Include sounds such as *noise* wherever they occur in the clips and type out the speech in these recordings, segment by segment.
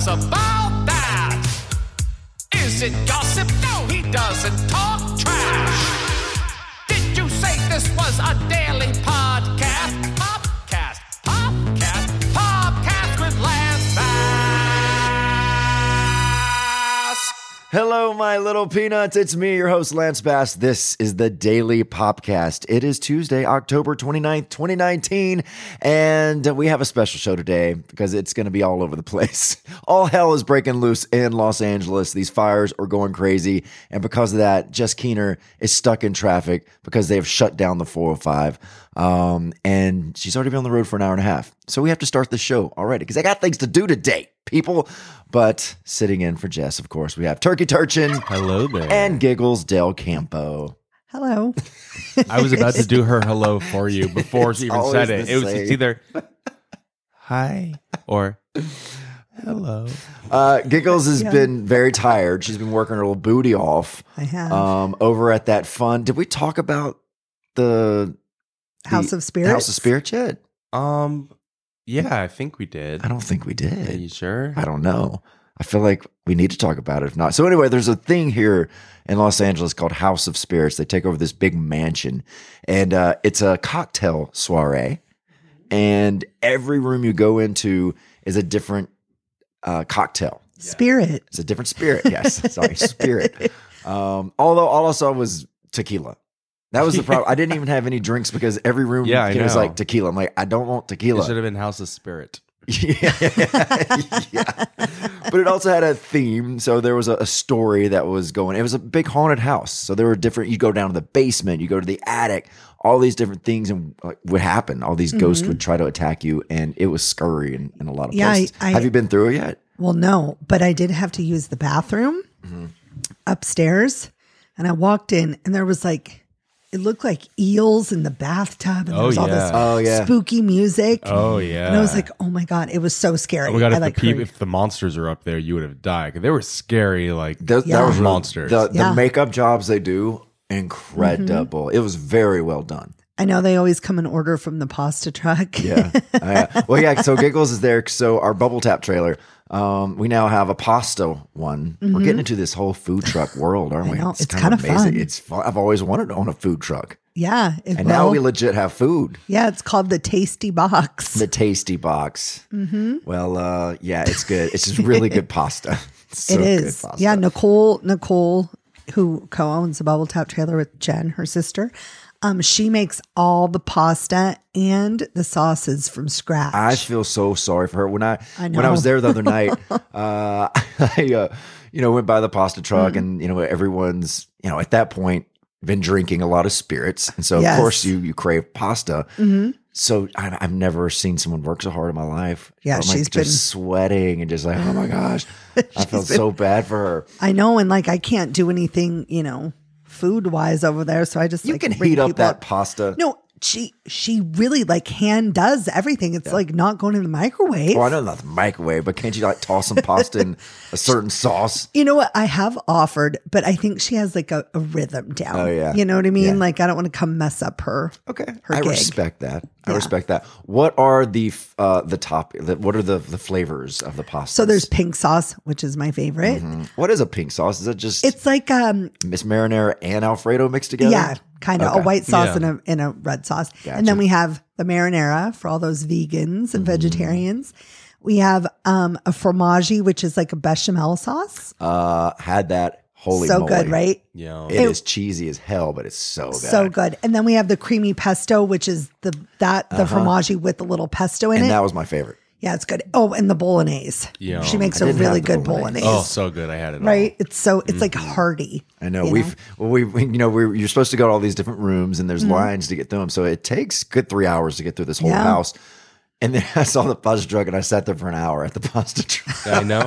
knows about that? Is it gossip? No, he doesn't talk trash. Did you say this was a daily podcast? Hello, my little peanuts. It's me, your host, Lance Bass. This is the Daily Popcast. It is Tuesday, October 29th, 2019, and we have a special show today because it's going to be all over the place. *laughs* All hell is breaking loose in Los Angeles. These fires are going crazy, and because of that, Jess Keener is stuck in traffic because they have shut down the 405. Um, and she's already been on the road for an hour and a half. So we have to start the show already because I got things to do today, people. But sitting in for Jess, of course, we have Turkey Turchin Hello there. and Giggles Del Campo. Hello. I was about to do her hello for you *laughs* before she even said it. It was same. either *laughs* hi or hello. Uh, Giggles has Yeah. been very tired. She's been working her little booty off I have um, over at that fun. Did we talk about the, House the of Spirits. House of Spirits yet? Um, yeah, I think we did. I don't think we did. Are you sure? I don't know. I feel like we need to talk about it if not. So anyway, there's a thing here in Los Angeles called House of Spirits. They take over this big mansion and uh, it's a cocktail soiree. And every room you go into is a different uh, cocktail. Spirit. It's a different spirit. Yes. Sorry, spirit. *laughs* Um, although all I saw was tequila. That was the *laughs* problem. I didn't even have any drinks because every room Yeah, I it was know. like tequila. I'm like, I don't want tequila. It tequila. should have been House of Spirit. yeah, *laughs* yeah. But it also had a theme. So there was a, a story that was going. It was a big haunted house. So there were different. You go down to the basement. You go to the attic. All these different things and like, would happen. All these ghosts would try to attack you, and it was scurry in, in a lot of Yeah, I- places. I- have you been through it yet? Well, no, but I did have to use the bathroom Mm-hmm. upstairs. And I walked in and there was like, it looked like eels in the bathtub. And there Oh, was all this. Oh, yeah. spooky music. Oh yeah. And I was like, oh my God, it was so scary. oh my god, I if like the peop- hurried. if the monsters are up there, you would have died. They were scary. Like That, Yeah. that was really- Monsters. The, the Yeah. makeup jobs they do, incredible. It was very well done. I know they always come in order from the pasta truck. Yeah. Uh, well, yeah. So *laughs* Giggles is there. So our bubble tap trailer. Um, we now have a pasta one. We're getting into this whole food truck world, aren't we? Mm-hmm. know. It's kind of kinda fun. It's fun. I've always wanted to own a food truck, yeah. and now we legit have food. yeah, it's called the Tasty Box. The tasty box. Mm-hmm. Well, uh, yeah, it's good. It's just really good *laughs* pasta. *laughs* It's so It is. Pasta. Yeah, Nicole, Nicole, who co-owns the Bubble Tap trailer with Jen, her sister, um, she makes all the pasta and the sauces from scratch. I feel so sorry for her. When I, I when I was there the other night, *laughs* uh, *laughs* I uh, you know went by the pasta truck, Mm-hmm. and you know everyone's you know at that point been drinking a lot of spirits, and so Yes. of course you you crave pasta. Mhm. So I, I've never seen someone work so hard in my life. Yeah, I'm like she's just been- sweating and just like oh my *laughs* gosh, I felt so bad for her. I know, and like I can't do anything, you know, food wise over there. So I just You like, can heat up that pasta. No, she she really like hand does everything. It's like not going in the microwave. Well, I know not the microwave, but can't you like toss some pasta in a certain sauce? You know what? I have offered, but I think she has like a, a rhythm down. Oh, yeah. You know what I mean? Yeah. Like I don't want to come mess up her. Okay, her I gig. respect that. I Yeah. respect that. What are the uh, the top? The, what are the the flavors of the pasta? So there's pink sauce, which is my favorite. what is a pink sauce? Is it just It's like um Miss Marinara and Alfredo mixed together? yeah, kind of Okay. a white sauce Yeah. and a and a red sauce. Gotcha. And then we have the marinara for all those vegans and Mm-hmm. vegetarians. We have um a formaggi, which is like a bechamel sauce. Uh, had that. Holy so moly. good, right? Yeah. It is cheesy as hell, but it's so good. So good. And then we have the creamy pesto, which is the that the formaggi with the little pesto in. And it. that was my favorite. yeah, it's good. Oh, and the bolognese. Yeah. She makes I a really good bolognese. bolognese. Oh, so good. I had it. all. right? It's so it's like Mm-hmm. hearty. I know we've well we we- you know we you're supposed to go to all these different rooms and there's Mm-hmm. lines to get through them, so it takes good three hours to get through this whole Yeah. house. And then *laughs* I saw the pasta truck and I sat there for an hour at the pasta truck. I know.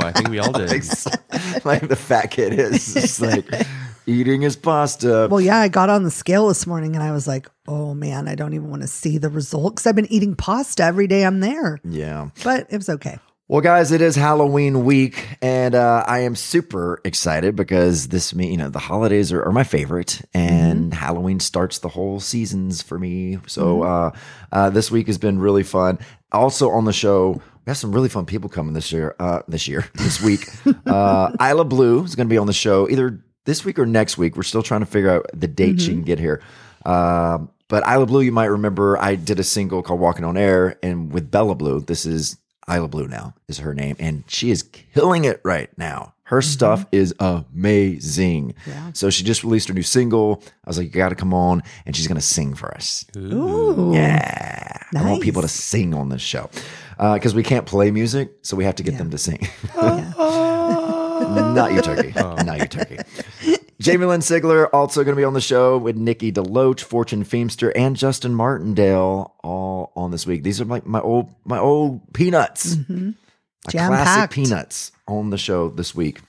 I think we all *laughs* did. like, like the fat kid is just like *laughs* eating his pasta. Well, yeah, I got on the scale this morning and I was like, oh man, I don't even want to see the result because I've been eating pasta every day I'm there. yeah. But it was okay. Well, guys, it is Halloween week, and uh, I am super excited because this, me, you know, the holidays are, are my favorite, and Halloween starts the whole seasons for me. So uh, uh, this week has been really fun. Also on the show, we have some really fun people coming this year. Uh, this year, *laughs* this week. *laughs* uh, Isla Blue is going to be on the show either this week or next week. We're still trying to figure out the date she can get here. Um, but Isla Blue, you might remember, I did a single called "Walking on Air," and with Bella Blue, this is Isla Blue now is her name, and she is killing it right now. Her mm-hmm. stuff is amazing. Yeah. So she just released her new single. I was like, you got to come on, and she's gonna sing for us. Ooh. Yeah, I want people to sing on this show uh, because we can't play music, so we have to get them to sing. *laughs* *laughs* Not your turkey. *laughs* Not your turkey. Jamie Lynn Sigler also going to be on the show with Nikki DeLoach, Fortune Feemster, and Justin Martindale all on this week. These are like my old my old peanuts, my classic peanuts on the show this week.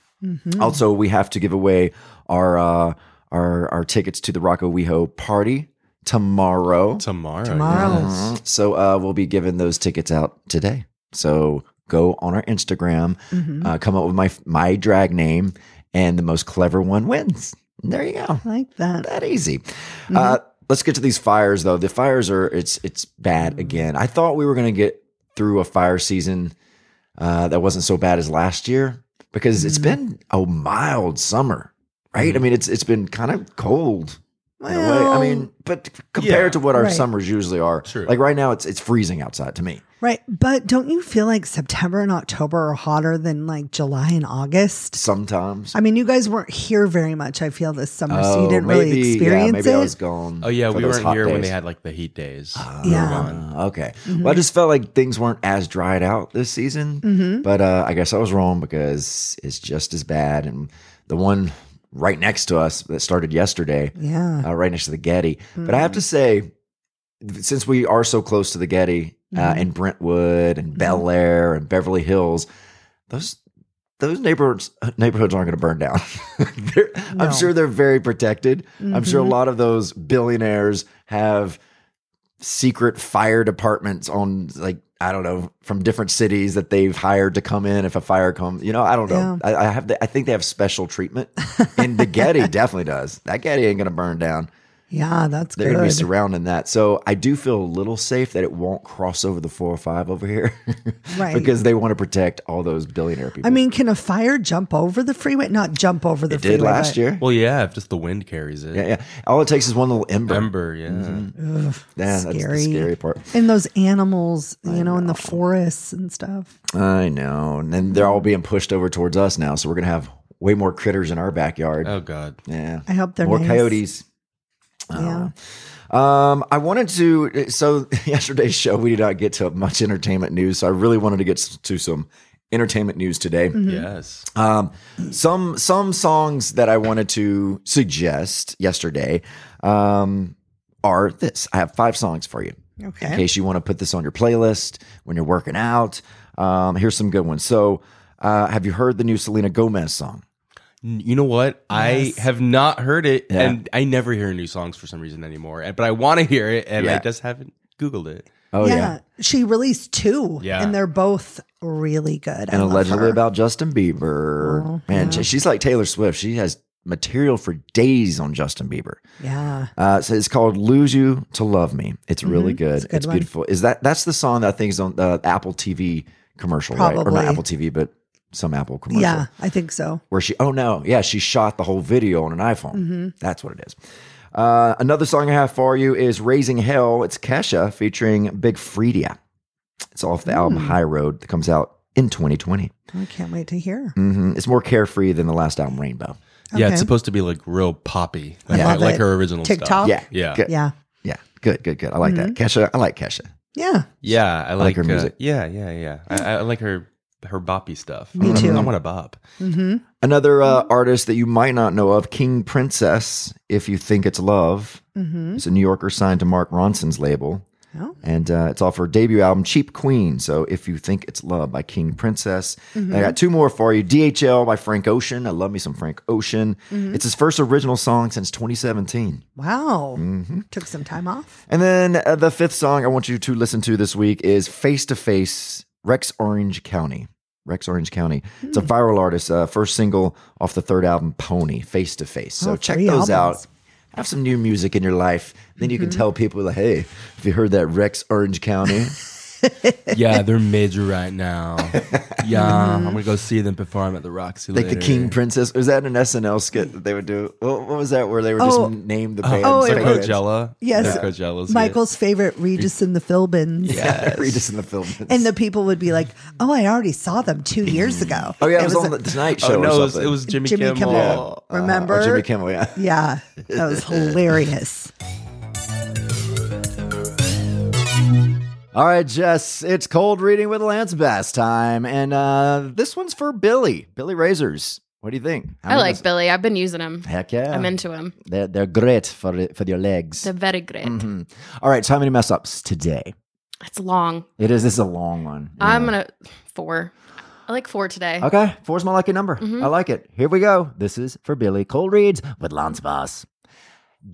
Also, we have to give away our uh, our our tickets to the Rocco WeHo party tomorrow. Tomorrow. Tomorrow. yes. So uh, we'll be giving those tickets out today. So go on our Instagram, uh, come up with my my drag name, and the most clever one wins. There you go. I like that. That easy. Uh, let's get to these fires though. The fires are it's it's bad again. I thought we were going to get through a fire season uh, that wasn't so bad as last year because it's been a mild summer, right? I mean, it's it's been kind of cold. In a way. I mean, but compared Yeah. to what our Right. summers usually are, True. like right now, it's it's freezing outside to me. Right. But don't you feel like September and October are hotter than like July and August? Sometimes. I mean, you guys weren't here very much, I feel, this summer, so you Oh, didn't maybe, really yeah, experience maybe it. I was gone. Oh yeah, for we those weren't hot here when days. they had like the heat days. yeah. Uh, okay. Well, I just felt like things weren't as dried out this season, but uh, I guess I was wrong because it's just as bad. And the one right next to us that started yesterday, Yeah. uh, right next to the Getty. But I have to say, since we are so close to the Getty uh, mm-hmm. and Brentwood and mm-hmm. Bel Air and Beverly Hills, those those neighborhoods uh, neighborhoods aren't going to burn down. *laughs* No. I'm sure they're very protected. I'm sure a mm-hmm. lot of those billionaires have secret fire departments on like I don't know from different cities that they've hired to come in if a fire comes. You know, I don't know. I, I have. The, I think they have special treatment, and the Getty *laughs* definitely does. That Getty ain't going to burn down. Yeah, that's good. They're going to be surrounding that. So I do feel a little safe that it won't cross over the 405 over here. *laughs* Right. because they want to protect all those billionaire people. I mean, can a fire jump over the freeway? Not jump over the it freeway. did last but- year. Well, yeah, if just the wind carries it. Yeah, yeah. All it takes is one little ember. Ember, yeah. Mm-hmm. Yeah, that's the Scary. scary part. And those animals, you know, in the forests and stuff. I know. And then they're all being pushed over towards us now. So we're going to have way more critters in our backyard. Oh god. yeah. I hope they're more nice. coyotes. Yeah. Um, I wanted to. So *laughs* yesterday's show, we did not get to much entertainment news. So I really wanted to get to some entertainment news today. Mm-hmm. Yes. Um, some some songs that I wanted to suggest yesterday um, are this. I have five songs for you. Okay. In case you want to put this on your playlist when you're working out. Um, here's some good ones. So, uh, have you heard the new Selena Gomez song? N- You know what? I have not heard it, Yeah. and I never hear new songs for some reason anymore. But I want to hear it, and Yeah. I just haven't Googled it. Oh yeah. She released two. Yeah. And they're both really good. I and love allegedly her. about Justin Bieber. Man, she- she's like Taylor Swift. She has material for days on Justin Bieber. Yeah. Uh, so it's called "Lose You to Love Me." It's really good. Mm-hmm. a good It's one. beautiful. Is that that's the song that I think is on the Apple TV commercial, right? Or not Apple TV, but some Apple commercial. Yeah. I think so. Where she? Oh no, yeah, she shot the whole video on an iPhone. Mm-hmm. That's what it is. Uh, another song I have for you is "Raising Hell." It's Kesha featuring Big Freedia. It's off the Mm. album High Road that comes out in 2020. I can't wait to hear. hmm It's more carefree than the last album, Rainbow. Yeah, it's supposed to be like real poppy. Like, love like it. her original TikTok? stuff. Yeah, Yeah. good. Yeah. yeah, good, good, good. I like that. Kesha, I like Kesha. Yeah. Yeah, I like, her uh, music. yeah, yeah, yeah. I, I like her her boppy stuff. Me I wanna- too. I want a bop. Another uh, artist that you might not know of, King Princess, If You Think It's Love. It's a New Yorker signed to Mark Ronson's label. Oh. And uh, it's off her debut album, Cheap Queen. So If You Think It's Love by King Princess. And I got two more for you DHL by Frank Ocean. I love me some Frank Ocean. It's his first original song since 2017. Wow. Mm-hmm. Took some time off. And then uh, the fifth song I want you to listen to this week is Face to Face, Rex Orange County. Rex Orange County. It's a viral artist, uh, first single off the third album, Pony, Face to Face. So Oh, check those albums. out. Have some new music in your life. Then you can tell people, like, hey, have you heard that Rex Orange County, *laughs* yeah, they're major right now. *laughs* Yeah, I'm gonna go see them perform at the Roxy. Like the. King Princess. Was that an SNL skit that they would do? What, what was that where they would just Oh. name the band? Oh, The it was- Coachella. Yes. The Coachella's Michael's favorite Regis and the Philbins. Yeah. *laughs* Regis in the film. And the people would be like, "Oh, I already saw them two years ago." oh yeah, it was, on the Tonight Show. Oh or no, it was, something. it was Jimmy, Jimmy Kimmel. Kimmel. Uh, Remember? oh, Jimmy Kimmel. Yeah. Yeah, that was *laughs* hilarious. All right, Jess, it's cold reading with Lance Bass time, and uh, this one's for Billie. Billie Razors. What do you think? How I like Billie. I've been using him. Heck yeah, I'm into him. They're, they're great for for your legs. They're very great. Mhm. All right, so how many mess ups today? It's long. It is. This is a long one. I'm gonna four. I like four today. Okay, four's my lucky number. Mhm. I like it. Here we go. This is for Billie Cold Reads with Lance Bass.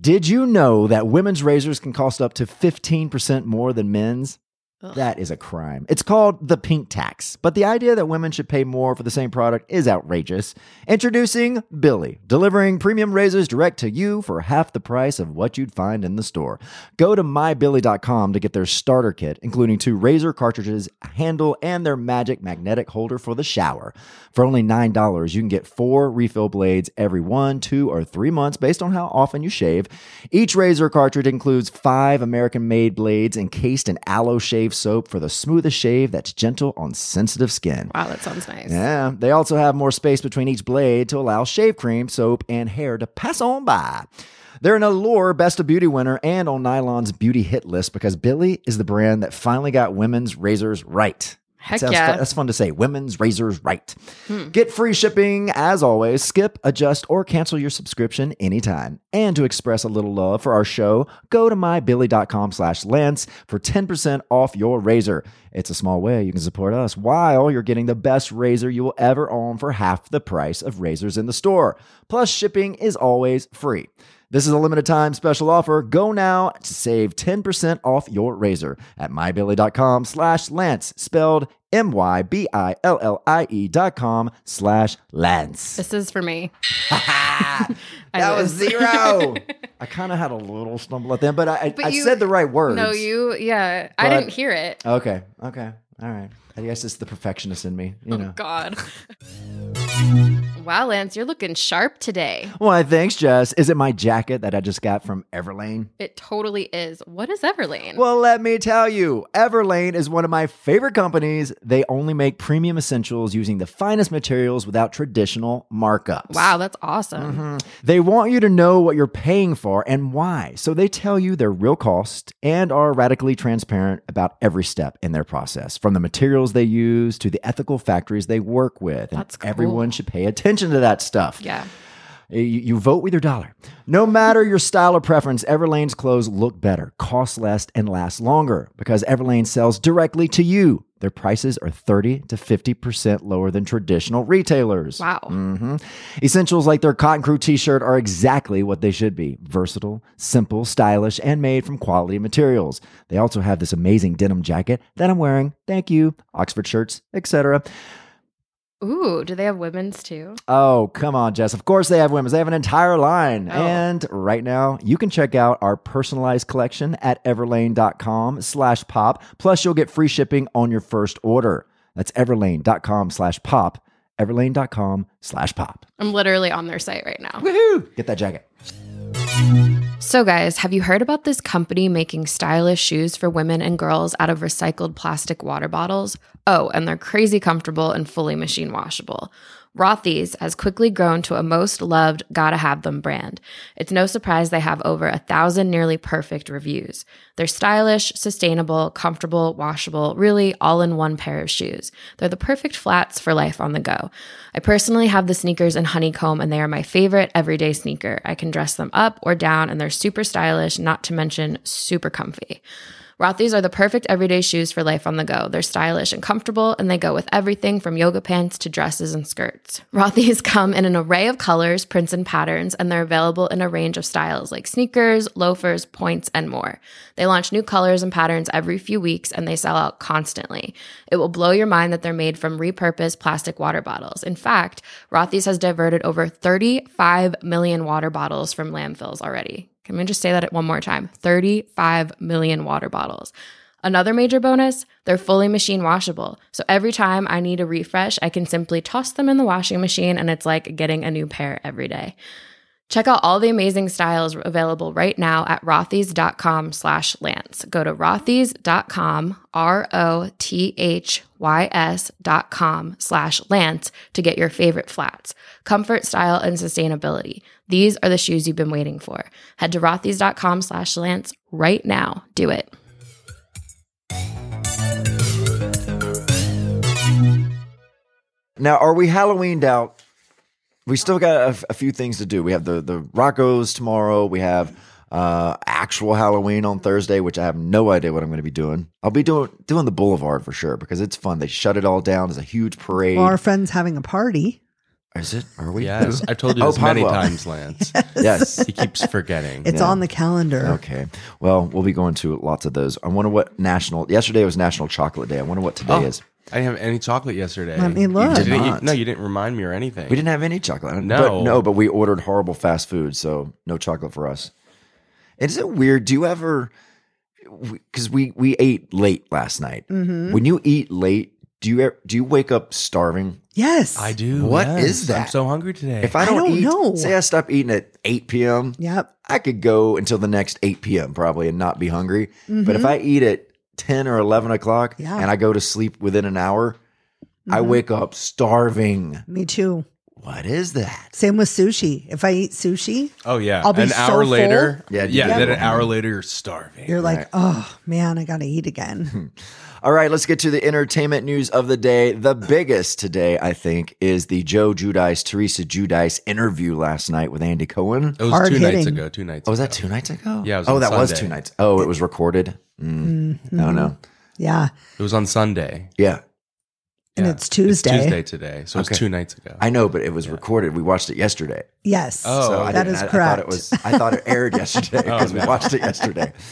Did you know that women's razors can cost up to 15% more than men's? Ugh. That is a crime. It's called the pink tax, but the idea that women should pay more for the same product is outrageous. Introducing Billie, delivering premium razors direct to you for half the price of what you'd find in the store. Go to mybillie.com to get their starter kit, including two razor cartridges, a handle, and their magic magnetic holder for the shower. For only $9, you can get four refill blades every one, two, or three months based on how often you shave. Each razor cartridge includes five American made blades encased in aloe shave soap for the smoothest shave that's gentle on sensitive skin. Wow, that sounds nice. Yeah, they also have more space between each blade to allow shave cream, soap, and hair to pass on by. They're an Allure Best of Beauty winner and on Nylon's beauty hit list because Billie is the brand that finally got women's razors right. Heck Sounds yeah. fun- that's fun to say. Women's razors right. Hmm. Get free shipping as always. Skip, adjust, or cancel your subscription anytime. And to express a little love for our show, go to mybillie.com slash Lance for 10% off your razor. It's a small way you can support us while you're getting the best razor you will ever own for half the price of razors in the store. Plus, shipping is always free. This is a limited time special offer. Go now to save 10% off your razor at mybillie.com slash Lance, spelled M-Y-B-I-L-L-I-E dot com slash Lance. This is for me. *laughs* that was zero. *laughs* I kind of had a little stumble at the end, but I, I, But I you- said the right words. No, you. Yeah, I didn't hear it. Okay, okay, all right. I guess it's the perfectionist in me, you know. Oh God. wow, Lance, you're looking sharp today. Why, thanks, Jess. Is it my jacket that I just got from Everlane? It totally is. What is Everlane? Well, let me tell you, Everlane is one of my favorite companies. They only make premium essentials using the finest materials without traditional markups. wow, that's awesome. Mm-hmm. They want you to know what you're paying for and why. So they tell you their real cost and are radically transparent about every step in their process, from the materials they use to the ethical factories they work with. And That's cool. everyone should pay attention to that stuff. Yeah. You, you vote with your dollar. No matter your style or preference, Everlane's clothes look better, cost less, and last longer because Everlane sells directly to you. Their prices are 30 to 50% lower than traditional retailers. Wow. hmm Essentials like their Cotton Crew t shirt are exactly what they should be versatile, simple, stylish, and made from quality materials. They also have this amazing denim jacket that I'm wearing. Thank you. Oxford shirts, etc. Ooh, do they have women's too? Oh, come on, Jess. Of course they have women's. They have an entire line. Oh. And right now, you can check out our personalized collection at everlane.com slash pop. Plus, you'll get free shipping on your first order. That's everlane.com slash pop. Everlane.com slash pop. I'm literally on their site right now. Woohoo! Get that jacket. So, guys, have you heard about this company making stylish shoes for women and girls out of recycled plastic water bottles? Oh, and they're crazy comfortable and fully machine washable. Rothy's has quickly grown to a most loved, gotta have them brand. It's no surprise they have over a thousand nearly perfect reviews. They're stylish, sustainable, comfortable, washable, really all in one pair of shoes. They're the perfect flats for life on the go. I personally have the sneakers in honeycomb and they are my favorite everyday sneaker. I can dress them up or down and they're super stylish, not to mention super comfy. Rothy's are the perfect everyday shoes for life on the go. They're stylish and comfortable, and they go with everything from yoga pants to dresses and skirts. Rothy's *laughs* come in an array of colors, prints, and patterns, and they're available in a range of styles like sneakers, loafers, points, and more. They launch new colors and patterns every few weeks, and they sell out constantly. It will blow your mind that they're made from repurposed plastic water bottles. In fact, Rothy's has diverted over 35 million water bottles from landfills already. Can we just say that one more time? 35 million water bottles. Another major bonus they're fully machine washable. So every time I need a refresh, I can simply toss them in the washing machine and it's like getting a new pair every day. Check out all the amazing styles available right now at rothys.com slash lance. Go to rothys.com, R-O-T-H-Y-S dot com slash lance to get your favorite flats. Comfort, style, and sustainability. These are the shoes you've been waiting for. Head to rothys.com slash lance right now. Do it. Now, are we Halloweened out? We still got a, a few things to do. We have the the Rocco's tomorrow. We have uh, actual Halloween on Thursday, which I have no idea what I'm going to be doing. I'll be doing doing the Boulevard for sure because it's fun. They shut it all down. There's a huge parade. Well, our friend's having a party. Is it? Are we? Yes, *laughs* I've told you Oh, this many Podwell. times, Lance. *laughs* yes. He keeps forgetting. It's on the calendar. Okay. Well, we'll be going to lots of those. I wonder what national. Yesterday was National Chocolate Day. I wonder what today Oh, is. I didn't have any chocolate yesterday. Let me look. You didn't- you- no, you didn't remind me or anything. We didn't have any chocolate. No. but, no, but we ordered horrible fast food, so no chocolate for us. And is it weird? Do you ever? Because we we ate late last night. Mm-hmm. When you eat late, do you ever, do you wake up starving? Yes. I do. What yes. is that? I'm so hungry today. If I I don't, don't eat, know. say I stop eating at eight p.m. Yep. I could go until the next 8 p.m. probably and not be hungry. But if I eat at 10 or 11 o'clock Mm-hmm. Yeah. Mm-hmm. and I go to sleep within an hour, I wake up starving. Me too. What is that? Same with sushi. If I eat sushi, oh yeah, I'll be an so hour full. later. Yeah, Yeah, you yeah. get Then an hour later, you're starving. you're like, oh man, I gotta eat again. *laughs* All right, let's get to the entertainment news of the day. The biggest today, I think, is the Joe Giudice, Teresa Giudice interview last night with Andy Cohen. It was Hard two nights ago. Two nights. Oh, was that two nights ago? Yeah, it was oh, on that was two nights. Oh, it was recorded. Mm. Mm-hmm. No, no. yeah. It was on Sunday. Yeah, And Yeah. it's Tuesday. It's Tuesday today, so Okay. it's two nights ago. I know, but it was recorded. We watched it yesterday. Yes. Oh, So I that I, correct. I thought it was. I thought it *laughs* aired yesterday because we no. watched it yesterday. *laughs*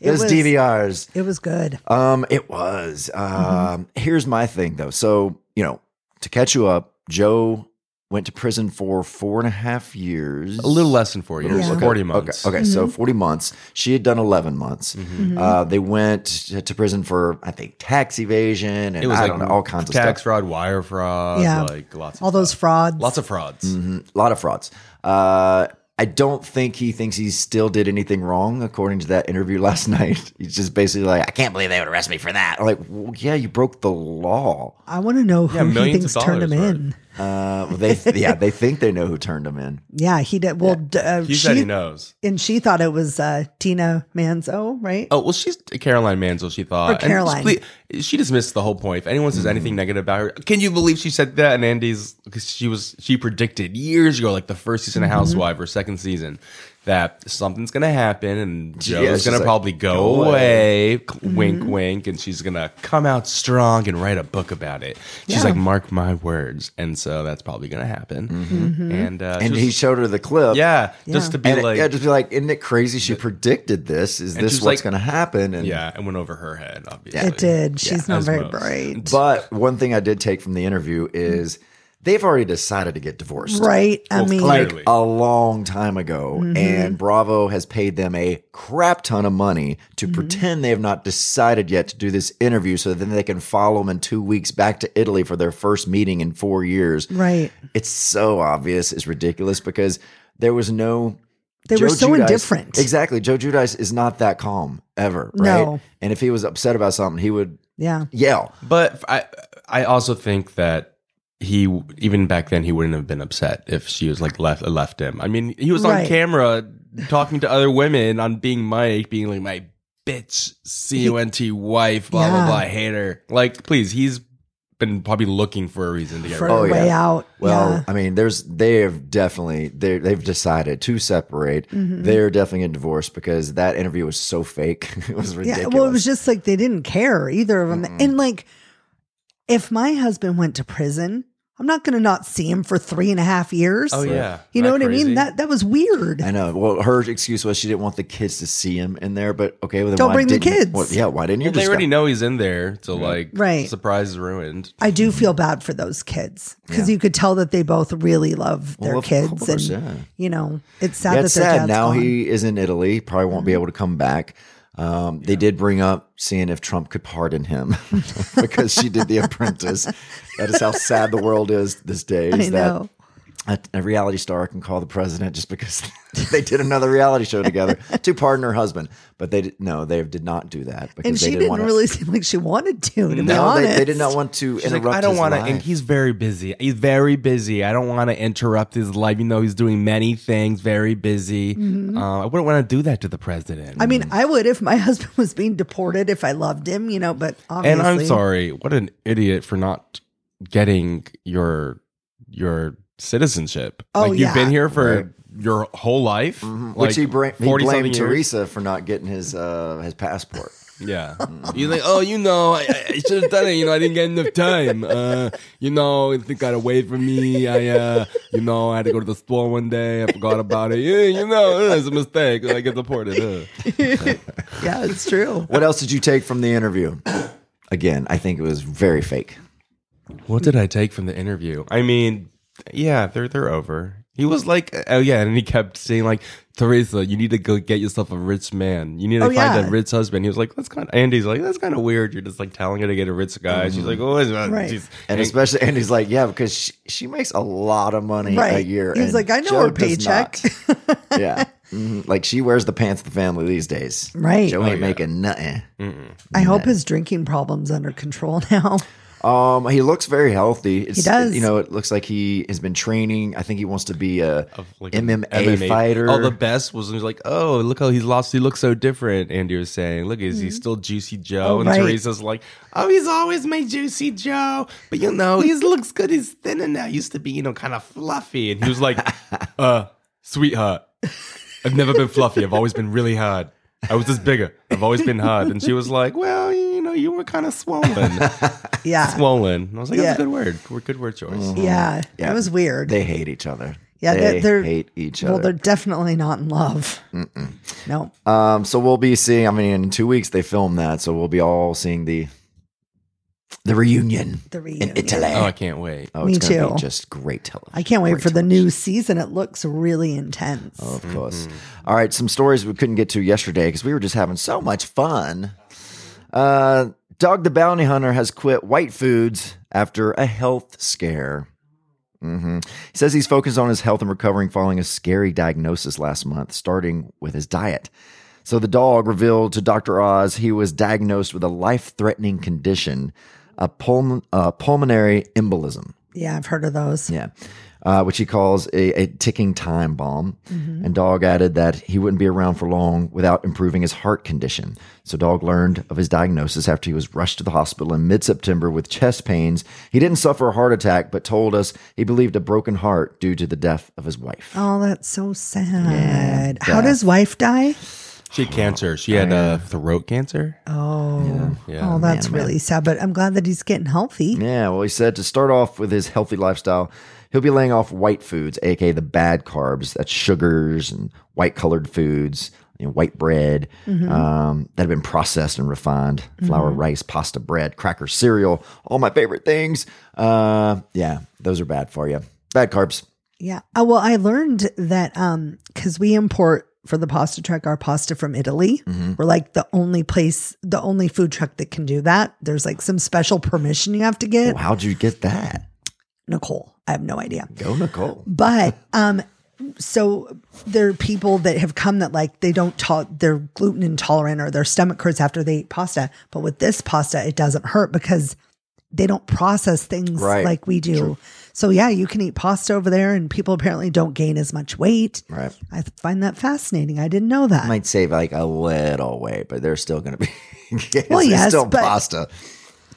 It Those was- DVRs. It was good. Um, it was. Um, here's my thing though. So you know, to catch you up, Joe went to prison for four and a half years. a little less than four years, Yeah. forty Okay, months. Okay, so 40 months. She had done 11 months. Mm-hmm. Uh, they went to, to prison for, I think, tax evasion and It was I like don't know, all kinds of stuff. tax fraud, wire fraud, Yeah. like lots. Of All those frauds. lots of frauds. A lot of frauds. Uh, I don't think he thinks he still did anything wrong, according to that interview *laughs* last night. He's just basically like, I can't believe they would arrest me for that. I'm like, well, yeah, you broke the law. I want to know who Yeah, he thinks turned him dollars worth. in. Uh, well, they, yeah, they think they know who turned him in. *laughs* Yeah, he did. Well, d- uh, He she said he knows. and she thought it was uh, Dina Manzo, right? Oh well, she's Caroline Manzo. She thought Or And Caroline. ple- she dismissed the whole point. If anyone says anything negative about her, can you believe she said that? And Andy's because she was she predicted years ago, like the first season of Housewife or second season, that something's gonna happen and Joe's she's gonna like, probably go, "Go away, mm-hmm. wink wink, and she's gonna come out strong and write a book about it. She's Yeah. like, mark my words, and so that's probably gonna happen. Mm-hmm. Mm-hmm. And uh, And she he showed her the clip. yeah, just to be And it- like, yeah, just be like, isn't it crazy? She predicted this. Is this what's like- going to happen? And yeah, it went over her head. Obviously, it did. She's not as very most. bright. But one thing I did take from the interview is they've already decided to get divorced. right? I Well, mean, clearly. Like a long time ago. Mm-hmm. And Bravo has paid them a crap ton of money to Mm-hmm. pretend they have not decided yet to do this interview so then they can follow them in two weeks back to Italy for their first meeting in four years. right. It's so obvious. It's ridiculous because there was no. They were so Giudice- indifferent. Exactly. Joe Giudice is not that calm ever, right? No. And if he was upset about something, he would Yeah. yell. But I I also think that he even back then he wouldn't have been upset if she was like left left him. I mean, he was on camera talking to other women on being Mike, being like my bitch, C U N T wife, blah blah Yeah. blah, I hate her. Like, please, he's been probably looking for a reason to get For rid a of Oh, way yeah. out. Well, yeah. I mean, there's they have definitely they they've decided to separate. Mm-hmm. They're definitely getting divorced because that interview was so fake. *laughs* it was ridiculous. Yeah, well, it was just like they didn't care either of them. And like, if my husband went to prison, I'm not going to not see him for three and a half years. Oh yeah, you know Isn't what I mean? That that was weird. I know. Well, her excuse was she didn't want the kids to see him in there. But okay, well, then Don't why bring the kids. well, yeah, why didn't you Well, they already go- know he's in there, so like, Right. surprise is ruined. I do feel bad for those kids because you could tell that they both really love their Well, of kids, course, and yeah. you know it's sad Yeah, that it's their sad. dad's Now gone. Mm-hmm. he is in Italy. Probably won't be able to come back. Um, They did bring up seeing if Trump could pardon him *laughs* because she did The Apprentice. That is how sad the world is this day. Is *laughs* I know. That a, a reality star can call the president just because *laughs* they did another reality show together to pardon her husband. But they did, no, they did not do that because And they didn't, didn't want really seem like she wanted to, to be No, honest. they, they did not want to She's like. I don't want to, and he's very busy. He's very busy. I don't want to interrupt his life. You know, he's doing many things, very busy. Uh, I wouldn't want to do that to the president. Mm-hmm. I mean, I would if my *laughs* husband was being deported if I loved him, you know, but obviously. and I'm sorry, what an idiot for not getting your your citizenship. Oh, like you've been here for Right. your whole life. Which like he, bra- he blamed. Teresa for not getting his uh, his passport. *laughs* Yeah. You're like, oh, you know, I, I should have done it. You know, I didn't get enough time. Uh, you know, I think got away from me. I, uh, you know, I had to go to the store one day. I forgot about it. Yeah, you know, it's a mistake. I get deported. Uh. Yeah, it's true. What else did you take from the interview? Again, I think it was very fake. What did I take from the interview? I mean, yeah, they're they're over. He was like, oh yeah, and he kept saying like, Teresa, you need to go get yourself a rich man. You need to Oh, find yeah. a rich husband. He was like, that's kind. of Andy's like, that's kind of weird. You're just like telling her to get a rich guy. She's like, oh, it's not. Right. She's, And especially, Andy's like, yeah, because she, she makes a lot of money a Right. year. He's and like, I know Joe her paycheck. not. *laughs* yeah. *laughs* Mhm. Like she wears the pants of the family these days. Right. Joe Oh, ain't yeah. making nothing. I hope his drinking problem's under control *laughs* now. Um, he looks very healthy. It's, He does. You know, it looks like he has been training. I think he wants to be a of like an MMA, fighter. Oh, the best was he was like, oh, look how he's lost. He looks so different. Andy was saying, look, is he still Juicy Joe? Oh, and right. Teresa's like, oh, he's always my Juicy Joe, but you know, he looks good. He's thinner now. Used to be, you know, kind of fluffy. And he was like, *laughs* uh, sweetheart, I've never been fluffy. I've always been really hard. I was just bigger. I've always been hard. And she was like, well, you know, you were kind of swollen. *laughs* Yeah. swollen. And I was like, that's Yeah. a good word. We're Good word choice. Yeah. Yeah. It was weird. they hate each other. yeah, they they're, they're hate each other. Well, they're definitely not in love. No. Um, so we'll be seeing. I mean, in two weeks they film that, so we'll be all seeing the the reunion, The in reunion. Italy. Oh, I can't wait. Oh, Me it's gonna too. be just great television. I can't wait Great for the television. new season. It looks really intense. Of course. All right, some stories we couldn't get to yesterday because we were just having so much fun. Uh, Dog the Bounty Hunter has quit White Foods after a health scare. hmm He says he's focused on his health and recovering following a scary diagnosis last month, starting with his diet. So the dog revealed to Dr. Oz he was diagnosed with a life threatening condition, a pulm- uh, pulmonary embolism. Yeah, I've heard of those. Yeah. Uh, which he calls a, a ticking time bomb. And Dog added that he wouldn't be around for long without improving his heart condition. So Dog learned of his diagnosis after he was rushed to the hospital in mid September with chest pains. He didn't suffer a heart attack, but told us he believed a broken heart due to the death of his wife. Oh, that's so sad. How death. does wife die? She had cancer. She had uh, throat cancer. Oh, Yeah. oh, that's man. really sad. But I'm glad that he's getting healthy. Yeah, well, he said to start off with his healthy lifestyle, he'll be laying off white foods, aka the bad carbs, that's sugars and white colored foods, you know, white bread um, that have been processed and refined, flour, rice, pasta, bread, crackers, cereal, all my favorite things. Uh, yeah, those are bad for you. Bad carbs. Yeah. Uh, well, I learned that um because we import for the pasta truck our pasta from Italy. Mm-hmm. We're like the only place, the only food truck that can do that. There's like some special permission you have to get. Well, how'd you get that? Nicole, I have no idea. Go, Nicole. But um so there are people that have come that like they don't to- they're gluten intolerant or their stomach hurts after they eat pasta. But with this pasta, it doesn't hurt because they don't process things Right. like we do. So yeah, you can eat pasta over there and people apparently don't gain as much weight. Right. I find that fascinating. I didn't know that. Might save like a little weight, but they're still going to be. *laughs* Well, yes, still but- pasta.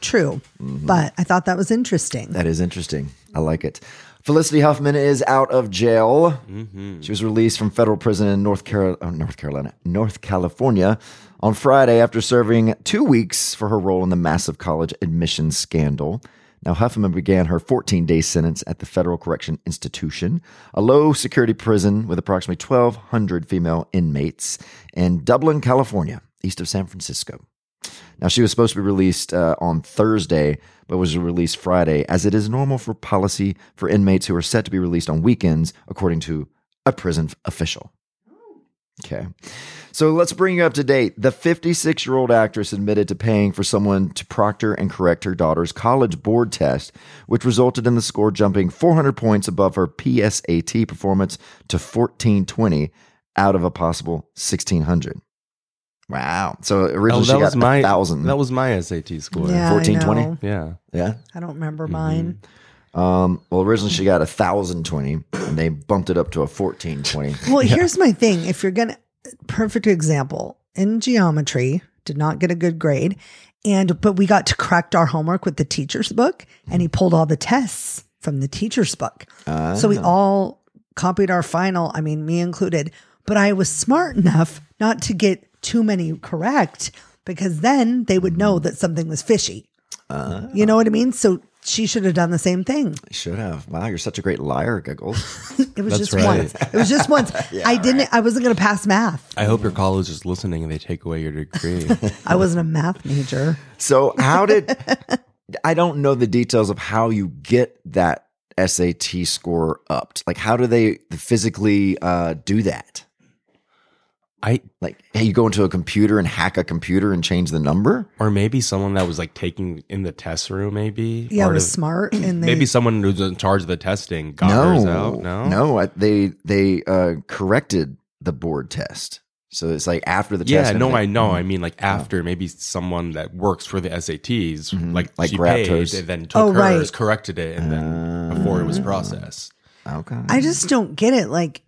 True. But I thought that was interesting. That is interesting. I like it. Felicity Huffman is out of jail. Mm-hmm. She was released from federal prison in North, Carol- oh, North Carolina, North California, on Friday after serving two weeks for her role in the massive college admissions scandal. Now, Huffman began her 14 day sentence at the Federal Correction Institution, a low security prison with approximately 1,200 female inmates in Dublin, California, east of San Francisco. Now, she was supposed to be released uh, on Thursday, but was released Friday, as it is normal for policy for inmates who are set to be released on weekends, according to a prison official. Okay. So let's bring you up to date. The 56 year old actress admitted to paying for someone to proctor and correct her daughter's college board test, which resulted in the score jumping 400 points above her PSAT performance to 1420 out of a possible 1600. Wow. So originally Oh, she that got my a thousand. That was my SAT score. Yeah, 14, I 20? know. Yeah. yeah. I don't remember Mm-hmm. mine. Um, well, originally she got a thousand twenty, and they bumped it up to a fourteen twenty. *laughs* Well, here's my thing. If you're going to, perfect example in geometry, did not get a good grade. And, but we got to correct our homework with the teacher's book and he pulled all the tests from the teacher's book. So we all copied our final, I mean, me included, but I was smart *laughs* enough not to get too many correct because then they would know that something was fishy. You know what I mean? So she should have done the same thing. Should have. Wow, you're such a great liar, Giggles. *laughs* It was That's just right. once. It was just once. *laughs* I didn't, I wasn't going to pass math. I hope your college is listening and they take away your degree. *laughs* I wasn't a math major. So how did I don't know the details of how you get that SAT score upped. Like how do they physically uh, do that? I Like hey, you go into a computer and hack a computer and change the number? or maybe someone that was like taking in the test room. Maybe Yeah, part was of- smart. *clears throat* And they, Maybe someone who's in charge of the testing got hers out. No, no. I, they they uh, corrected the board test. So it's like after the Yeah, test. and no, I everything. know. Mm-hmm. I mean, like oh. after maybe someone that works for the SATs, mm-hmm. like Like she paid hers. and then oh, took Oh, right. hers, corrected it, and then before it was ah. processed. Okay. I just don't get it. Like,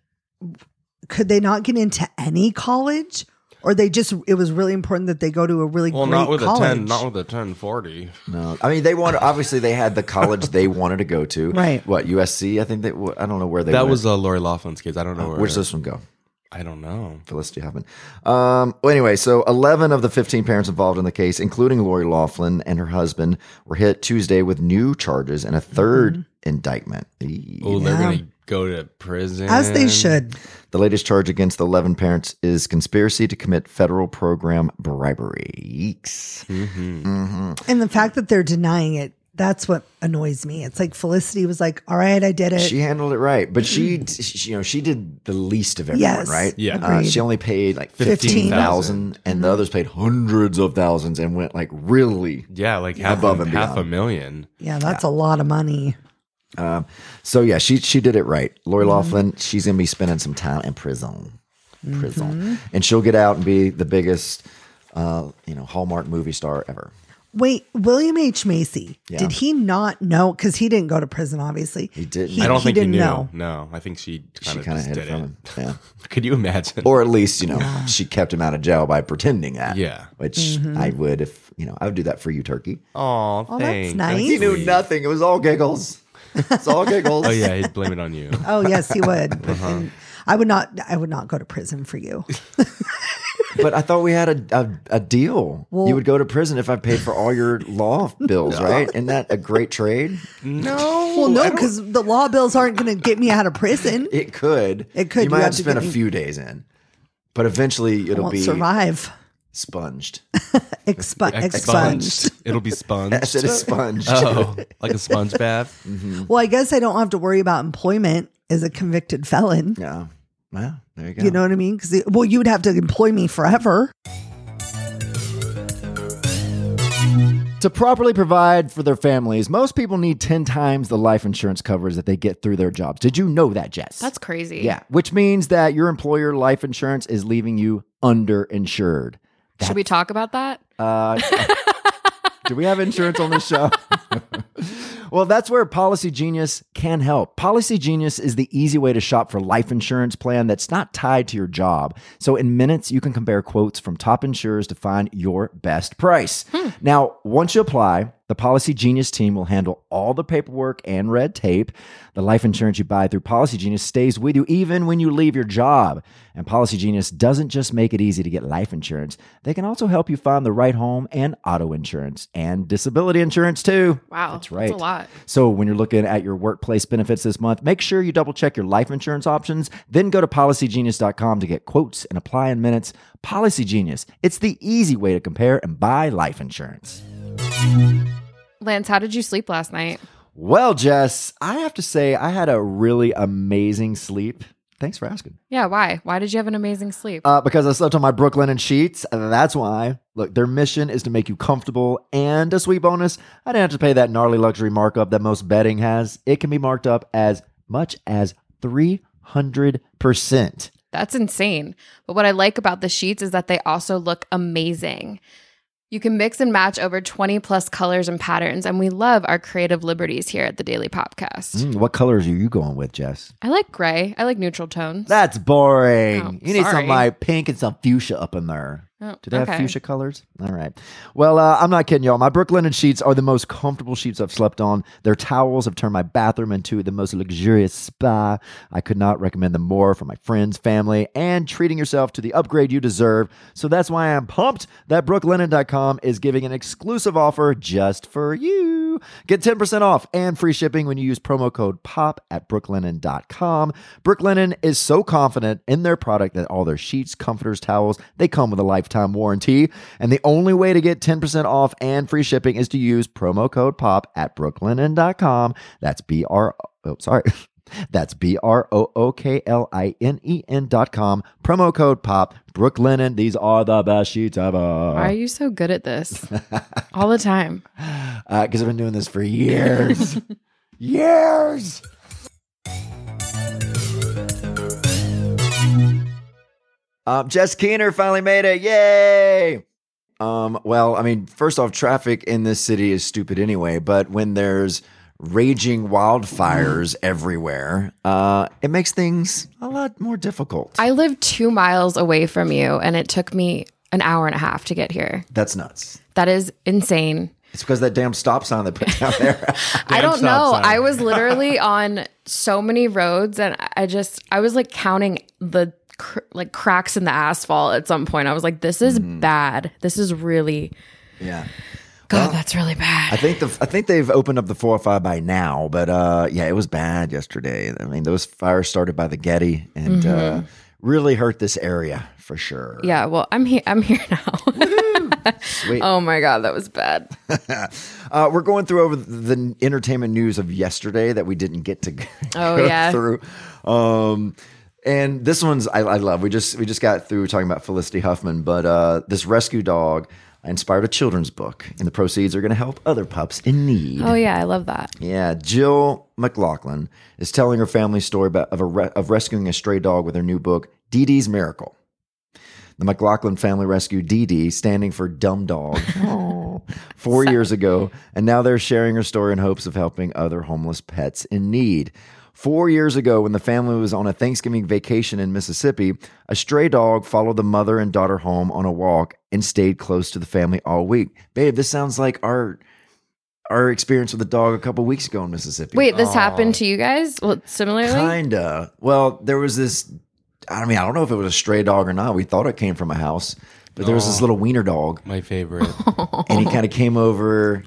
could they not get into any college? Or they just, it was really important that they go to a really Well, great not with college. a ten, not with a ten forty. No, I mean they wanted. Obviously, they had the college they *laughs* wanted to go to. Right. What USC? I think they. I don't know where they. That went. was uh, Lori Loughlin's kids. I don't know where. Where's this one go? I don't know. Felicity Huffman. Um, well, anyway, so 11 of the 15 parents involved in the case, including Lori Loughlin and her husband, were hit Tuesday with new charges and a 3rd indictment. Eee. Oh, they're gonna go to prison As they should. The latest charge against the 11 parents is conspiracy to commit federal program bribery. Yeeks. Mm-hmm. Mm-hmm. And the fact that they're denying it, that's what annoys me. It's like Felicity was like, all right, I did it. She handled it right, but she, mm. she, you know, she did the least of everyone, Yes, right? Yeah. Uh, she only paid like 15,000. 15,000 and the mm-hmm. others paid hundreds of thousands and went like really Yeah, like half Above a, and half a million. yeah, that's a lot of money. Um, so yeah, she she did it right. Lori Mm-hmm. Loughlin, she's gonna be spending some time in prison, prison, Mm-hmm. and she'll get out and be the biggest, uh, you know, Hallmark movie star ever. Wait, William H. Macy, Yeah. did he not know? Because he didn't go to prison, obviously. He didn't. He, I don't he think didn't he knew. know. No, I think she She kind of kind of just hid did it it. from him. *laughs* Yeah. Could you imagine? Or at least, you know, she kept him out of jail by pretending that. Yeah. Which Mm-hmm. I would if, you know, I would do that for you, Turkey. Aw, that's thanks. nice. He knew nothing. It was all giggles. It's all giggles. Oh yeah, he'd blame it on you. *laughs* Oh yes, he would. Uh-huh. I would not. I would not go to prison for you. *laughs* But I thought we had a, a, a deal. you would go to prison if I paid for all your law bills, right? Isn't that a great trade? No. Well, no, because the law bills aren't going to get me out of prison. It could. It could. You You might have have to to spend a get me- few days in, but eventually it'll won't be survive. Sponged. *laughs* Expu- expunged. It'll be *laughs* I sponged. said it's sponged. *laughs* oh, like a sponge bath. Mm-hmm. Well, I guess I don't have to worry about employment as a convicted felon. Yeah. Well, there you go. You know what I mean? Because well, you would have to employ me forever. To properly provide for their families, most people need 10 times the life insurance coverage that they get through their jobs. Did you know that, Jess? That's crazy. Yeah, which means that your employer life insurance is leaving you underinsured. Should we talk about that? Uh, *laughs* do we have insurance on this show? *laughs* well, that's where Policy Genius can help. Policy Genius is the easy way to shop for life insurance plan that's not tied to your job. So in minutes, you can compare quotes from top insurers to find your best price. Now, once you apply, the Policy Genius team will handle all the paperwork and red tape. The life insurance you buy through Policy Genius stays with you even when you leave your job. And Policy Genius doesn't just make it easy to get life insurance, they can also help you find the right home and auto insurance and disability insurance too. Wow, That's that's right. a lot. So when you're looking at your workplace benefits this month, make sure you double check your life insurance options. Then go to policygenius.com to get quotes and apply in minutes. Policy Genius. It's the easy way to compare and buy life insurance. Lance, how did you sleep last night? Well, Jess, I have to say I had a really amazing sleep. Thanks for asking. Yeah, why? Why did you have an amazing sleep? Uh, because I slept on my Brooklinen sheets. That's why. Look, their mission is to make you comfortable. And a sweet bonus, I didn't have to pay that gnarly luxury markup that most bedding has. It can be marked up as much as 300%. That's insane. But what I like about the sheets is that they also look amazing. You can mix and match over 20 plus colors and patterns, and we love our creative liberties here at the Daily Popcast. Mm, what colors are you going with, Jess? I like gray. I like neutral tones. That's boring. Oh, you need sorry. some like pink and some fuchsia up in there. Oh, Do they have fuchsia colors? All right. Well, uh, I'm not kidding y'all. My Brooklinen sheets are the most comfortable sheets I've slept on. Their towels have turned my bathroom into the most luxurious spa. I could not recommend them more for my friends, family, and treating yourself to the upgrade you deserve. So that's why I'm pumped that brooklinen.com is giving an exclusive offer just for you. Get 10% off and free shipping when you use promo code POP at brooklinen.com. Brooklinen is so confident in their product that all their sheets, comforters, towels, they come with a lifetime warranty. And the only way to get 10% off and free shipping is to use promo code POP at brooklinen.com. That's B R oh sorry. *laughs* That's B R O O K L I N E N dot com. Promo code POP. Brooklinen. These are the best sheets ever. Why are you so good at this? All the time. Because *laughs* Uh, I've been doing this for years. *laughs* years. Um, Jess Keener finally made it. Yay! Um, well, I mean, first off, traffic in this city is stupid anyway, but when there's raging wildfires everywhere, uh, it makes things a lot more difficult. I live two miles away from you, and it took me an hour and a half to get here. That's nuts. That is insane. It's because that damn stop sign they put down there. *laughs* *laughs* I don't know. sign. I was *laughs* literally on so many roads, and I just I was like counting the cr- like cracks in the asphalt at some point. I was like, this is bad. This is really yeah. God. that's really bad. I think the I think they've opened up the 405 by now, but uh, yeah, it was bad yesterday. I mean, those fires started by the Getty and uh, really hurt this area for sure. yeah. Well, I'm here. I'm here now. *laughs* Sweet. oh my God, that was bad. *laughs* Uh, we're going through over the entertainment news of yesterday that we didn't get to *laughs* Oh, yeah. through. Um, and this one's I, I love. We just we just got through talking about Felicity Huffman, but uh, this rescue dog I inspired a children's book, and the proceeds are going to help other pups in need. Oh yeah, I love that. Yeah, Jill McLaughlin is telling her family story about of, a re- of rescuing a stray dog with her new book, Dee Dee's Miracle. The McLaughlin family rescued Dee Dee, standing for Dumb Dog, *laughs* *laughs* four years ago, and now they're sharing her story in hopes of helping other homeless pets in need. Four years ago, when the family was on a Thanksgiving vacation in Mississippi, a stray dog followed the mother and daughter home on a walk and stayed close to the family all week. Babe, this sounds like our our experience with the dog a couple weeks ago in Mississippi. Wait, this happened to you guys? Well, similarly. Kinda. Well, there was this. I mean, I don't know if it was a stray dog or not. We thought it came from a house, but there was this little wiener dog, My favorite. and he kind of came over,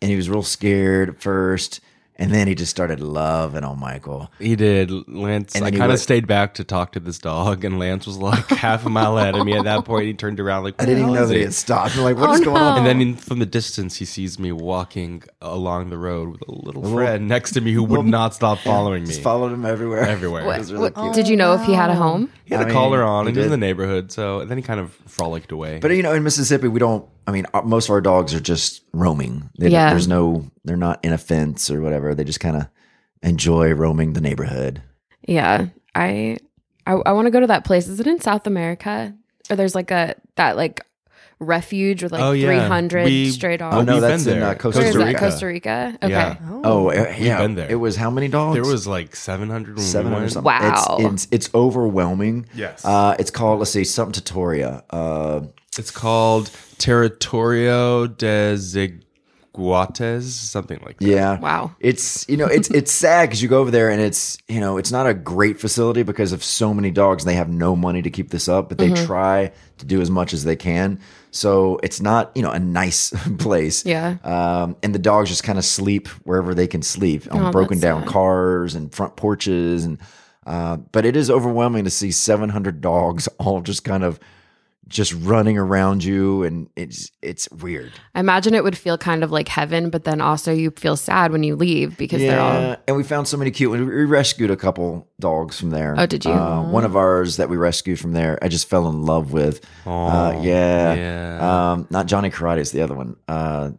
and he was real scared at first, and then he just started loving on Michael. He did. Lance, And I kind of stayed back to talk to this dog, and Lance was like *laughs* half a mile ahead of me at that point. He turned around like, I didn't even know that he he?" had stopped. I'm like, what Oh, is going on? And then in, from the distance, he sees me walking along the road with a little friend next to me who would not stop following me. Just followed him everywhere. Everywhere. What- It was really what- cute. did you know if he had a oh, home? He had I a collar on, he and he was in the neighborhood. So and then he kind of frolicked away. But you know, in Mississippi, we don't. I mean, uh, most of our dogs are just roaming. They, Yeah. There's no. They're not in a fence or whatever. They just kind of enjoy roaming the neighborhood. Yeah, I I, I want to go to that place. Is it in South America? Or there's like a that like refuge with like Oh, yeah. 300 We- stray dogs. Oh no, we've that's been in uh, there. Costa Where is Rica. that? Costa Rica. Okay. Yeah. Oh, uh, yeah. been there. It was how many dogs? there was like 700 when seven we something. Wow. It's, it's it's overwhelming. Yes. Uh, it's called let's see, something Tatoria. It's called Territorio de Zaguates, something like that. yeah. Wow. It's you know it's it's sad because you go over there and it's you know it's not a great facility because of so many dogs and they have no money to keep this up, but they Mm-hmm. try to do as much as they can. So it's not you know a nice *laughs* place. Yeah. Um, and the dogs just kind of sleep wherever they can sleep on Oh, broken down sad. cars and front porches and. Uh, but it is overwhelming to see 700 dogs *laughs* all just kind of just running around you, and it's it's weird. I imagine it would feel kind of like heaven, but then also you feel sad when you leave because they're all. and we found so many cute. We we rescued a couple dogs from there. Oh, did you? Uh, one of ours that we rescued from there, I just fell in love with. uh, yeah, yeah. Um, not Johnny Karate is the other one. Uh,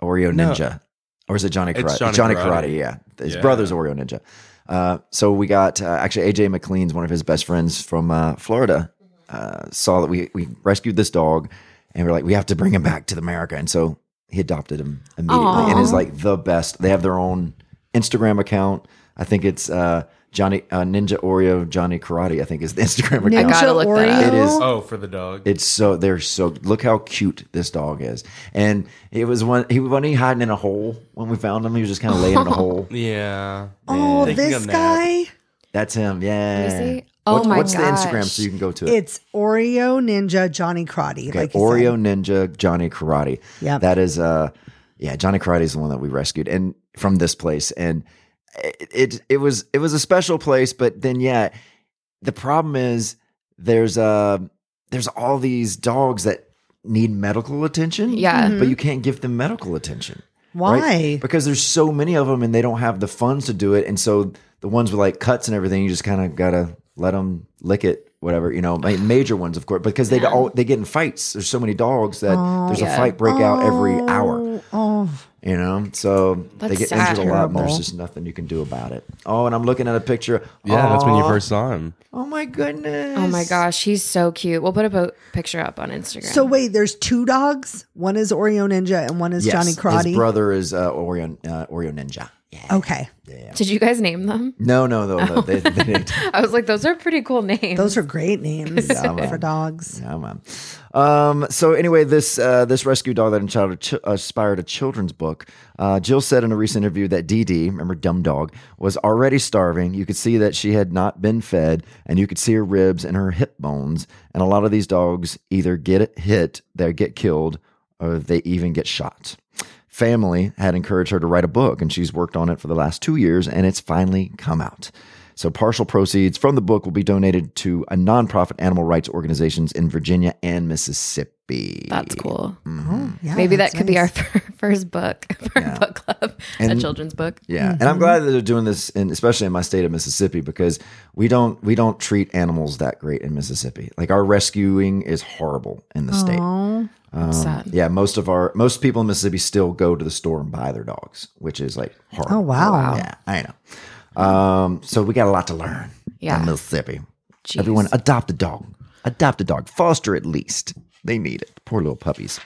Oreo No. Ninja, or is it Johnny It's Karate? Johnny Karate. Karate. Yeah, his Yeah. brother's Oreo Ninja. Uh, so we got uh, actually AJ McLean's one of his best friends from uh, Florida. Uh, saw that we we rescued this dog, and we're like, we have to bring him back to America, and so he adopted him immediately, and is like the best. They have their own Instagram account. I think it's uh, Johnny uh, Ninja Oreo Johnny Karate. I think is the *laughs* Instagram account. Ninja gotta look that Oreo. up. It is Oh, for the dog. it's so they're so look how cute this dog is. And it was one he wasn't he hiding in a hole when we found him. He was just kind of laying in a *laughs* hole. yeah. Oh, this guy. That's him. Yeah. Let me see. Oh What's, my what's the Instagram so you can go to it? It's Oreo Ninja Johnny Karate. Okay, like Oreo said. Ninja Johnny Karate. Yep. That is uh yeah, Johnny Karate is the one that we rescued and from this place. And it, it it was it was a special place, but then yeah, the problem is there's uh there's all these dogs that need medical attention. Yeah. But you can't give them medical attention. Why? right? Because there's so many of them and they don't have the funds to do it. And so the ones with like cuts and everything, you just kind of gotta let them lick it, whatever. You know, major ones, of course, because they all they get in fights. There's so many dogs that there's a fight break out every hour. Oh, You know, so they get sad. injured a lot, and there's just nothing you can do about it. Oh, and I'm looking at a picture. Yeah, that's when you first saw him. Oh my goodness! Oh my gosh, he's so cute. We'll put a po- picture up on Instagram. so wait, there's two dogs. One is Oreo Ninja and one is Yes, Johnny Karate. His brother is uh, Oreo uh, Oreo Ninja. Yeah. Okay, did you guys name them? No, no, no, no. They, they didn't. *laughs* I was like, those are pretty cool names. those are great names for dogs. Yeah, man. Um, so anyway, this uh, this rescue dog that inspired a, ch- inspired a children's book. Uh, Jill said in a recent interview that Dee Dee, remember Dumb Dog, was already starving. You could see that she had not been fed, and you could see her ribs and her hip bones. And a lot of these dogs either get hit, they get killed, or they even get shot. Family had encouraged her to write a book, and she's worked on it for the last two years, and it's finally come out. So, partial proceeds from the book will be donated to a nonprofit animal rights organizations in Virginia and Mississippi. That's cool. Mm-hmm. Oh, yeah, Maybe that that's could be our *laughs* first book *laughs* for a book club, a children's book. Yeah, and I'm mm-hmm. glad that they're doing this, in, especially in my state of Mississippi, because we don't we don't treat animals that great in Mississippi. Like our rescuing is horrible in the state. Oh, Sad. Yeah, most of our most people in Mississippi still go to the store and buy their dogs, which is like horrible. Oh, wow. Yeah, I know. Um, so we got a lot to learn. Yeah. in Mississippi. Jeez. Everyone adopt a dog. Adopt a dog. Foster at least. They need it. Poor little puppies.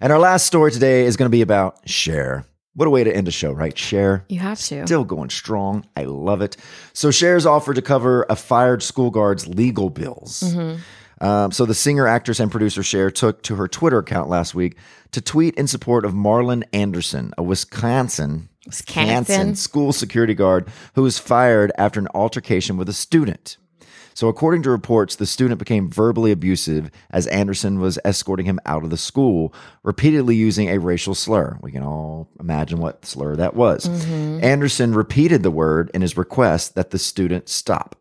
And our last story today is going to be about Cher. What a way to end a show, right? Cher. You have to. Still going strong. I love it. So Cher's offered to cover a fired school guard's legal bills. Um, so the singer, actress, and producer Cher took to her Twitter account last week to tweet in support of Marlon Anderson, a Wisconsin, Wisconsin. school security guard who was fired after an altercation with a student. So, according to reports, the student became verbally abusive as Anderson was escorting him out of the school, repeatedly using a racial slur. We can all imagine what slur that was. Anderson repeated the word in his request that the student stop.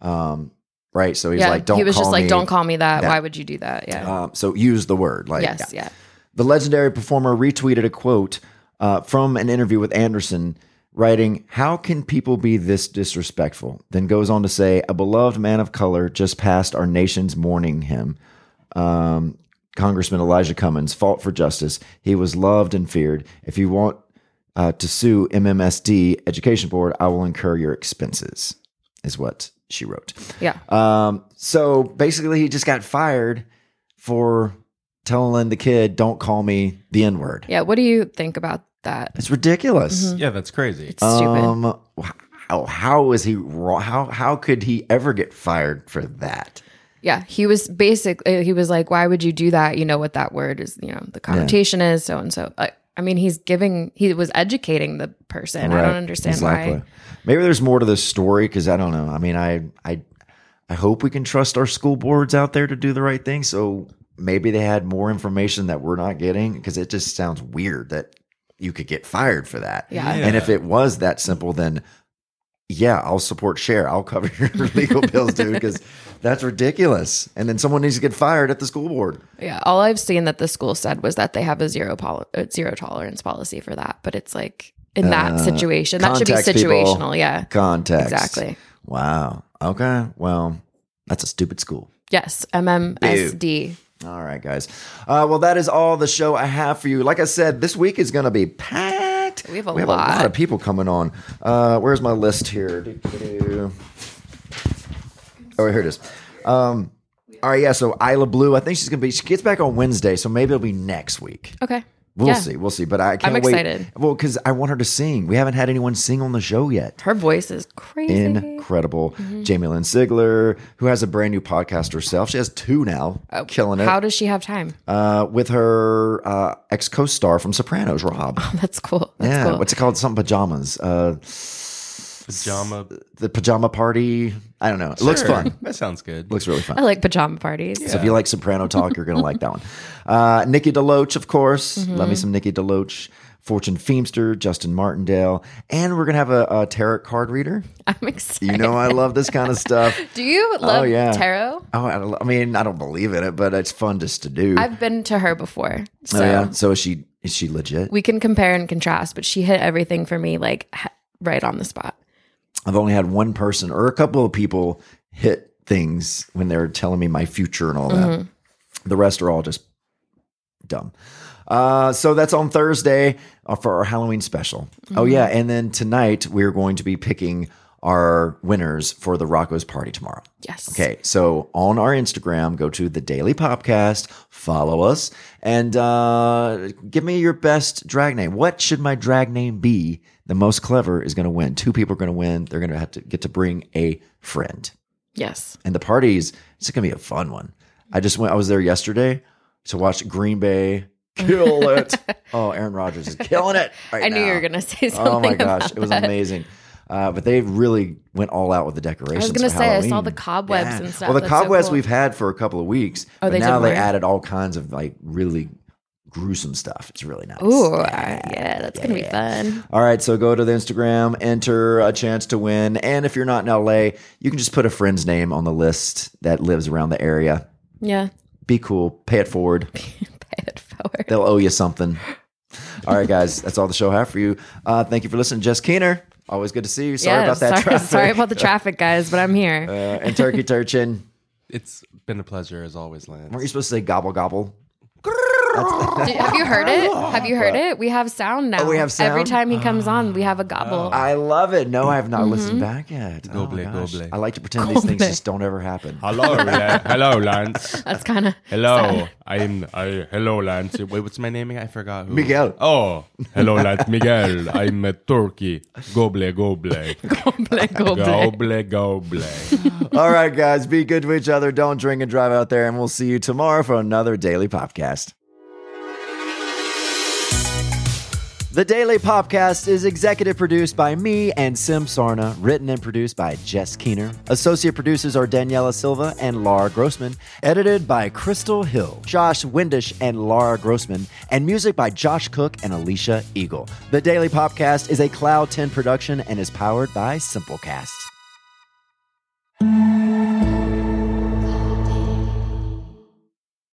Um, right. So he's yeah, like, "Don't." he was just like, "Don't call me that. that." Why would you do that?" Yeah. Um, so use the word. Like, yes. Yeah. the legendary performer retweeted a quote uh, from an interview with Anderson, writing, How can people be this disrespectful? Then goes on to say, A beloved man of color just passed our nation's mourning him. Um, Congressman Elijah Cummings fought for justice. He was loved and feared. If you want uh, to sue MMSD Education Board, I will incur your expenses, is what she wrote. Yeah. Um, so basically, he just got fired for telling the kid, "Don't call me the N word." Yeah. What do you think about that? It's ridiculous. Mm-hmm. Yeah, that's crazy. It's stupid. Um, how was he wrong? How how could he ever get fired for that? Yeah, he was basically uh, he was like, "Why would you do that? You know what that word is. You know the connotation is so and so." Like, I mean, he's giving he was educating the person. I Right. don't understand why. Maybe there's more to this story because I don't know. I mean, I I I hope we can trust our school boards out there to do the right thing. So maybe they had more information that we're not getting because it just sounds weird that you could get fired for that. Yeah. And if it was that simple, then yeah, I'll support Cher. I'll cover your *laughs* legal bills, dude, because that's ridiculous. And then someone needs to get fired at the school board. Yeah, all I've seen that the school said was that they have a zero poli- uh, zero tolerance policy for that, but it's like in that situation, that should be Uh, Context, people. situational. Yeah. Context. Exactly. Wow. Okay. Well, that's a stupid school. Yes, MMSD. All right, guys. Uh, well, that is all the show I have for you. Like I said, this week is going to be packed. We have a we have a lot lot. of people coming on. Uh, where's my list here? Doo-doo-doo. Oh, here it is. Um, all right, yeah. So Isla Blue, I think she's gonna be. She gets back on Wednesday, so maybe it'll be next week. Okay. We'll Yeah. see. We'll see. But I can't I'm wait. excited. Well, because I want her to sing. We haven't had anyone sing on the show yet. Her voice is crazy. Incredible. Mm-hmm. Jamie Lynn Sigler, who has a brand new podcast herself. She has two now, killing it. Oh, How does she have time? uh, with her uh, ex co-star from Sopranos, Rob. Oh, *laughs* That's cool. That's yeah, cool. what's it called? Something pajamas. Uh, Pajama. the pajama party. I don't know. It looks Sure. fun. That sounds good. Looks really fun. I like pajama parties. So if you like Soprano talk, you're gonna like that one. *laughs* Uh, Nikki DeLoach, of course. Mm-hmm. Love me some Nikki DeLoach. Fortune Feemster, Justin Martindale, and we're gonna have a, a tarot card reader. *laughs* I'm excited. You know I love this kind of stuff. *laughs* Do you love yeah. tarot? Oh, I, don't- I mean, I don't believe in it, but it's fun just to do. I've been to her before. So oh yeah. So is she is she legit? we can compare and contrast, but she hit everything for me like ha- right on the spot. I've only had one person or a couple of people hit things when they're telling me my future and all that. The rest are all just dumb. Uh, so that's on Thursday uh, for our Halloween special. Oh yeah, and then tonight we're going to be picking our winners for the Rocco's party tomorrow. Yes. Okay, so on our Instagram, go to the Daily Popcast, follow us, and uh, give me your best drag name. What should my drag name be? The most clever is going to win. Two people are going to win. They're going to have to get to bring a friend, Yes. and the parties. It's going to be a fun one. I just went. I was there yesterday to watch Green Bay kill *laughs* it. oh, Aaron Rodgers is killing it. Right I knew you were going to say something. Oh my gosh, it was that. amazing. Uh, but they really went all out with the decorations. I was gonna for say, I saw the cobwebs and stuff. Well, the That's so cobwebs cool. we've had for a couple of weeks, Oh, but they now they added all kinds of like really gruesome stuff. It's really nice. Ooh, uh, yeah, that's going to be fun. All right, so go to the Instagram, enter a chance to win, and if you're not in LA, you can just put a friend's name on the list that lives around the area. Yeah. Be cool, pay it forward. *laughs* Pay it forward. They'll owe you something. All right, guys, that's all the show I have for you. Uh, thank you for listening, Jess Keener. Always good to see you. Sorry Yeah, about that sorry, traffic. sorry about the *laughs* traffic, guys, but I'm here. uh, and Turkey Turchin. It's been a pleasure as always, Lance. Weren't you supposed to say gobble gobble? *laughs* Did- have you heard it? Have you heard it? We have sound now. Oh, we have sound? Every time he comes on, we have a gobble. I love it. No, I have not Mm-hmm. listened back yet. Oh, Goble, gosh. goble. I like to pretend these things Goble. just don't ever happen. Hello, *laughs* La- hello, Lance. That's kind of Hello, I'm. I, hello, Lance. Wait, what's my name again? I forgot. Who. Miguel. Oh, hello, Lance. Miguel. I'm a turkey. Goble, goble, *laughs* Goble, goble, goble. Goble. All right, guys, be good to each other. Don't drink and drive out there, and we'll see you tomorrow for another Daily Popcast. The Daily Popcast is executive produced by me and Sim Sarna, written and produced by Jess Keener. Associate producers are Daniela Silva and Laura Grossman, edited by Crystal Hill, Josh Windish and Laura Grossman, and music by Josh Cook and Alicia Eagle. The Daily Popcast is a Cloud 10 production and is powered by Simplecast.